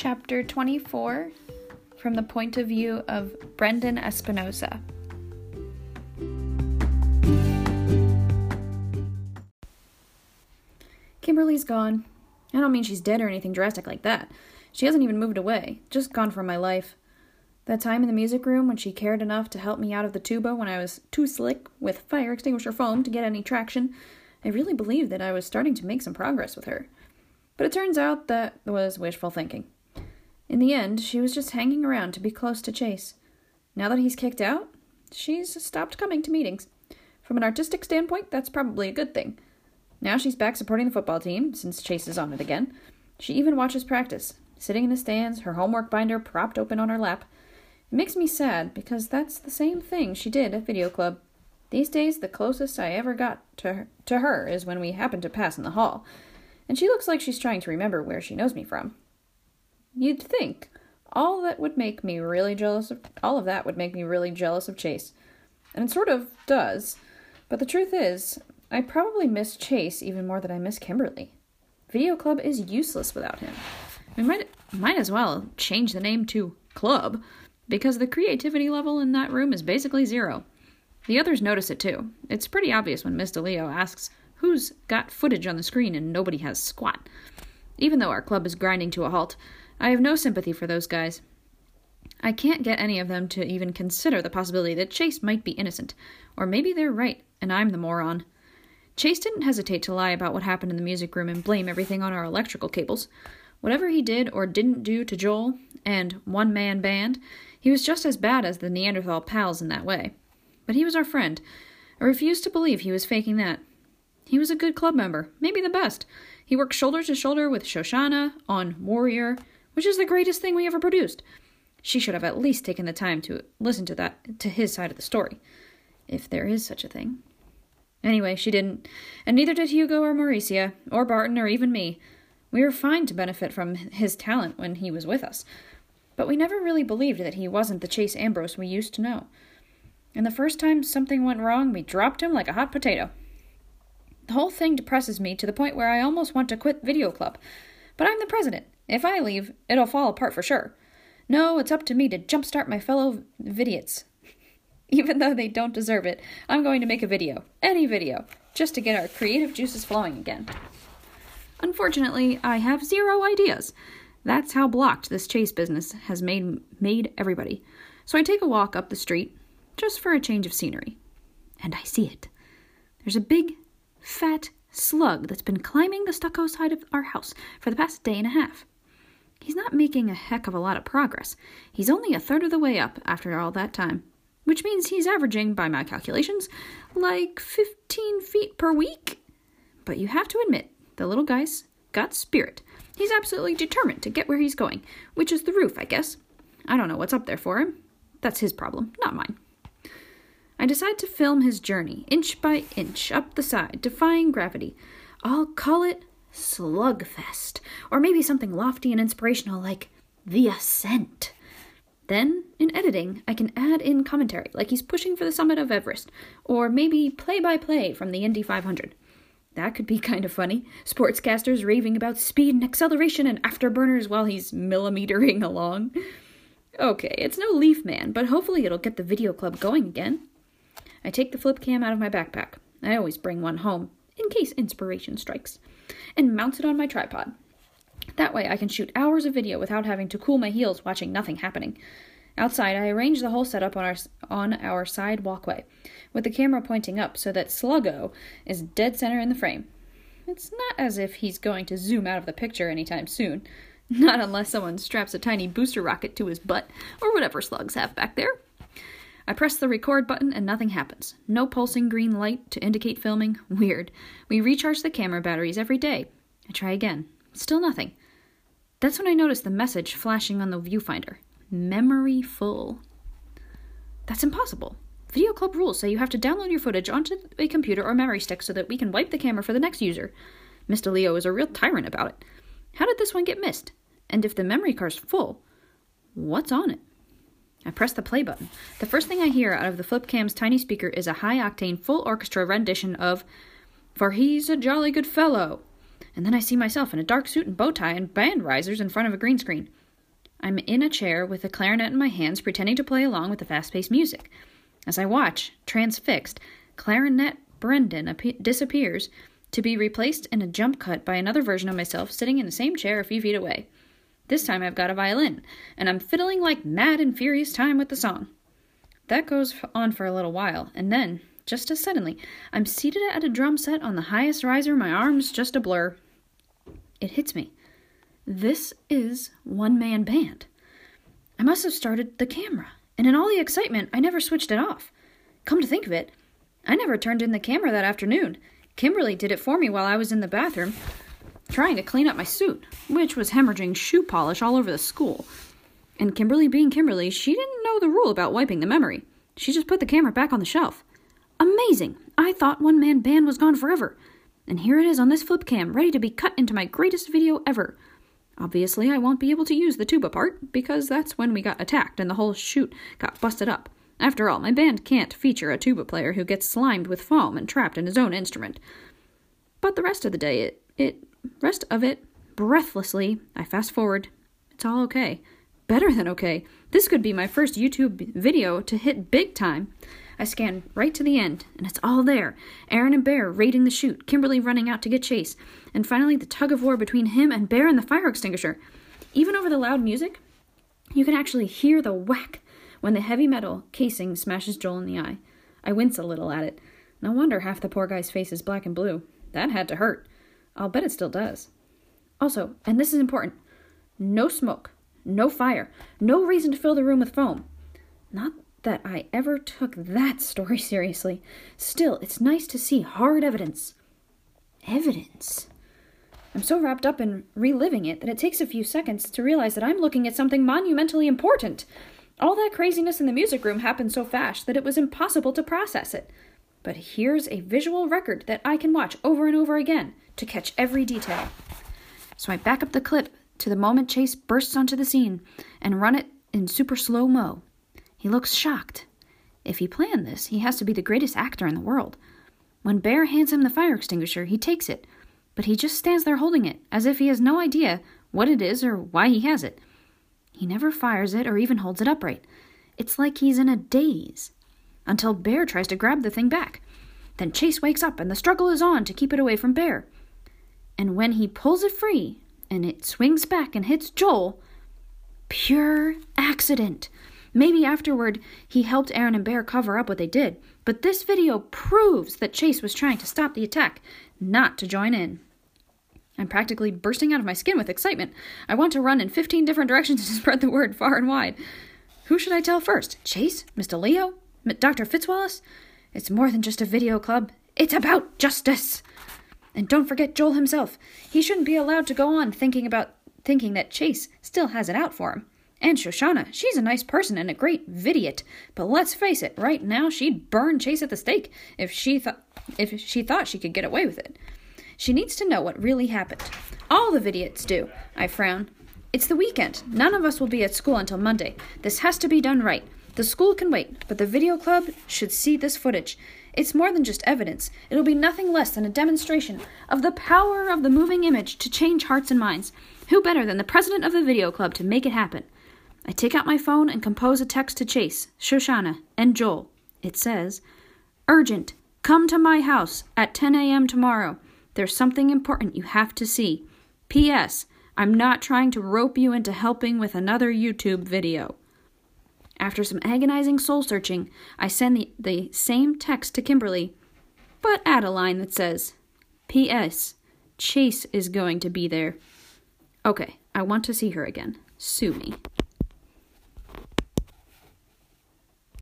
Chapter 24 From the Point of View of Brendan Espinoza. Kimberly's gone. I don't mean she's dead or anything drastic like that. She hasn't even moved away, just gone from my life. That time in the music room when she cared enough to help me out of the tuba when I was too slick with fire extinguisher foam to get any traction, I really believed that I was starting to make some progress with her. But it turns out that was wishful thinking. In the end, she was just hanging around to be close to Chase. Now that he's kicked out, she's stopped coming to meetings. From an artistic standpoint, that's probably a good thing. Now she's back supporting the football team, since Chase is on it again. She even watches practice, sitting in the stands, her homework binder propped open on her lap. It makes me sad because that's the same thing she did at video club. These days, the closest I ever got to her, to her is when we happened to pass in the hall, and she looks like she's trying to remember where she knows me from. You'd think all that would make me really jealous of all of that would make me really jealous of Chase. And it sort of does. But the truth is, I probably miss Chase even more than I miss Kimberly. Video Club is useless without him. We might might as well change the name to Club because the creativity level in that room is basically zero. The others notice it too. It's pretty obvious when Miss DeLeo asks who's got footage on the screen and nobody has squat. Even though our club is grinding to a halt, I have no sympathy for those guys. I can't get any of them to even consider the possibility that Chase might be innocent, or maybe they're right and I'm the moron. Chase didn't hesitate to lie about what happened in the music room and blame everything on our electrical cables. Whatever he did or didn't do to Joel and One Man Band, he was just as bad as the Neanderthal pals in that way. But he was our friend. I refused to believe he was faking that. He was a good club member, maybe the best. He worked shoulder to shoulder with Shoshana on Warrior, which is the greatest thing we ever produced. She should have at least taken the time to listen to that to his side of the story, if there is such a thing. Anyway, she didn't, and neither did Hugo or Mauricia, or Barton, or even me. We were fine to benefit from his talent when he was with us, but we never really believed that he wasn't the Chase Ambrose we used to know. And the first time something went wrong, we dropped him like a hot potato. The whole thing depresses me to the point where I almost want to quit Video Club. But I'm the president. If I leave, it'll fall apart for sure. No, it's up to me to jumpstart my fellow vidiots. Even though they don't deserve it, I'm going to make a video, any video, just to get our creative juices flowing again. Unfortunately, I have zero ideas. That's how blocked this chase business has made made everybody. So I take a walk up the street just for a change of scenery. And I see it. There's a big, fat slug that's been climbing the stucco side of our house for the past day and a half. He's not making a heck of a lot of progress. He's only a third of the way up after all that time, which means he's averaging, by my calculations, like 15 feet per week. But you have to admit, the little guy's got spirit. He's absolutely determined to get where he's going, which is the roof, I guess. I don't know what's up there for him. That's his problem, not mine. I decide to film his journey, inch by inch, up the side, defying gravity. I'll call it Slugfest, or maybe something lofty and inspirational like The Ascent. Then, in editing, I can add in commentary, like he's pushing for the summit of Everest, or maybe play by play from the Indy 500. That could be kind of funny. Sportscasters raving about speed and acceleration and afterburners while he's millimetering along. Okay, it's no Leaf Man, but hopefully it'll get the video club going again. I take the flip cam out of my backpack. I always bring one home, in case inspiration strikes, and mount it on my tripod. That way I can shoot hours of video without having to cool my heels watching nothing happening. Outside, I arrange the whole setup on our on our side walkway, with the camera pointing up so that Sluggo is dead center in the frame. It's not as if he's going to zoom out of the picture anytime soon. Not unless someone straps a tiny booster rocket to his butt, or whatever slugs have back there. I press the record button and nothing happens. No pulsing green light to indicate filming. Weird. We recharge the camera batteries every day. I try again. Still nothing. That's when I notice the message flashing on the viewfinder memory full. That's impossible. Video Club rules say you have to download your footage onto a computer or memory stick so that we can wipe the camera for the next user. Ms. DeLeo is a real tyrant about it. How did this one get missed? And if the memory card's full, what's on it? I press the play button. The first thing I hear out of the Flipcam's tiny speaker is a high octane full orchestra rendition of For He's a Jolly Good Fellow. And then I see myself in a dark suit and bow tie and band risers in front of a green screen. I'm in a chair with a clarinet in my hands, pretending to play along with the fast paced music. As I watch, transfixed, clarinet Brendan ap- disappears to be replaced in a jump cut by another version of myself sitting in the same chair a few feet away. This time I've got a violin, and I'm fiddling like mad and furious time with the song. That goes on for a little while, and then, just as suddenly, I'm seated at a drum set on the highest riser, my arms just a blur. It hits me. This is one man band. I must have started the camera, and in all the excitement, I never switched it off. Come to think of it, I never turned in the camera that afternoon. Kimberly did it for me while I was in the bathroom trying to clean up my suit, which was hemorrhaging shoe polish all over the school. And Kimberly being Kimberly, she didn't know the rule about wiping the memory. She just put the camera back on the shelf. Amazing! I thought One Man Band was gone forever. And here it is on this flip cam, ready to be cut into my greatest video ever. Obviously, I won't be able to use the tuba part, because that's when we got attacked and the whole shoot got busted up. After all, my band can't feature a tuba player who gets slimed with foam and trapped in his own instrument. But the rest of the day, it, it, rest of it, breathlessly, I fast forward. It's all okay. Better than okay. This could be my first YouTube video to hit big time. I scan right to the end, and it's all there. Aaron and Bear raiding the shoot, Kimberly running out to get Chase, and finally the tug of war between him and Bear and the fire extinguisher. Even over the loud music, you can actually hear the whack when the heavy metal casing smashes Joel in the eye. I wince a little at it. No wonder half the poor guy's face is black and blue. That had to hurt. I'll bet it still does. Also, and this is important no smoke, no fire, no reason to fill the room with foam. Not that I ever took that story seriously. Still, it's nice to see hard evidence. Evidence? I'm so wrapped up in reliving it that it takes a few seconds to realize that I'm looking at something monumentally important. All that craziness in the music room happened so fast that it was impossible to process it. But here's a visual record that I can watch over and over again to catch every detail. So I back up the clip to the moment Chase bursts onto the scene and run it in super slow mo. He looks shocked. If he planned this, he has to be the greatest actor in the world. When Bear hands him the fire extinguisher, he takes it, but he just stands there holding it, as if he has no idea what it is or why he has it. He never fires it or even holds it upright. It's like he's in a daze. Until Bear tries to grab the thing back. Then Chase wakes up and the struggle is on to keep it away from Bear. And when he pulls it free and it swings back and hits Joel, pure accident. Maybe afterward he helped Aaron and Bear cover up what they did, but this video proves that Chase was trying to stop the attack, not to join in. I'm practically bursting out of my skin with excitement. I want to run in 15 different directions to spread the word far and wide. Who should I tell first? Chase? Ms. DeLeo? Dr. Fitzwallace? It's more than just a video club. It's about justice. And don't forget Joel himself. He shouldn't be allowed to go on thinking about thinking that Chase still has it out for him. And Shoshana, she's a nice person and a great vidiot, but let's face it, right now she'd burn Chase at the stake if she thought if she thought she could get away with it. She needs to know what really happened. All the idiots do. I frown. It's the weekend. None of us will be at school until Monday. This has to be done right. The school can wait, but the video club should see this footage. It's more than just evidence. It'll be nothing less than a demonstration of the power of the moving image to change hearts and minds. Who better than the president of the video club to make it happen? I take out my phone and compose a text to Chase, Shoshana, and Joel. It says, Urgent. Come to my house at 10 a.m. tomorrow. There's something important you have to see. P.S. I'm not trying to rope you into helping with another YouTube video. After some agonizing soul searching, I send the, the same text to Kimberly, but add a line that says, P.S. Chase is going to be there. Okay, I want to see her again. Sue me.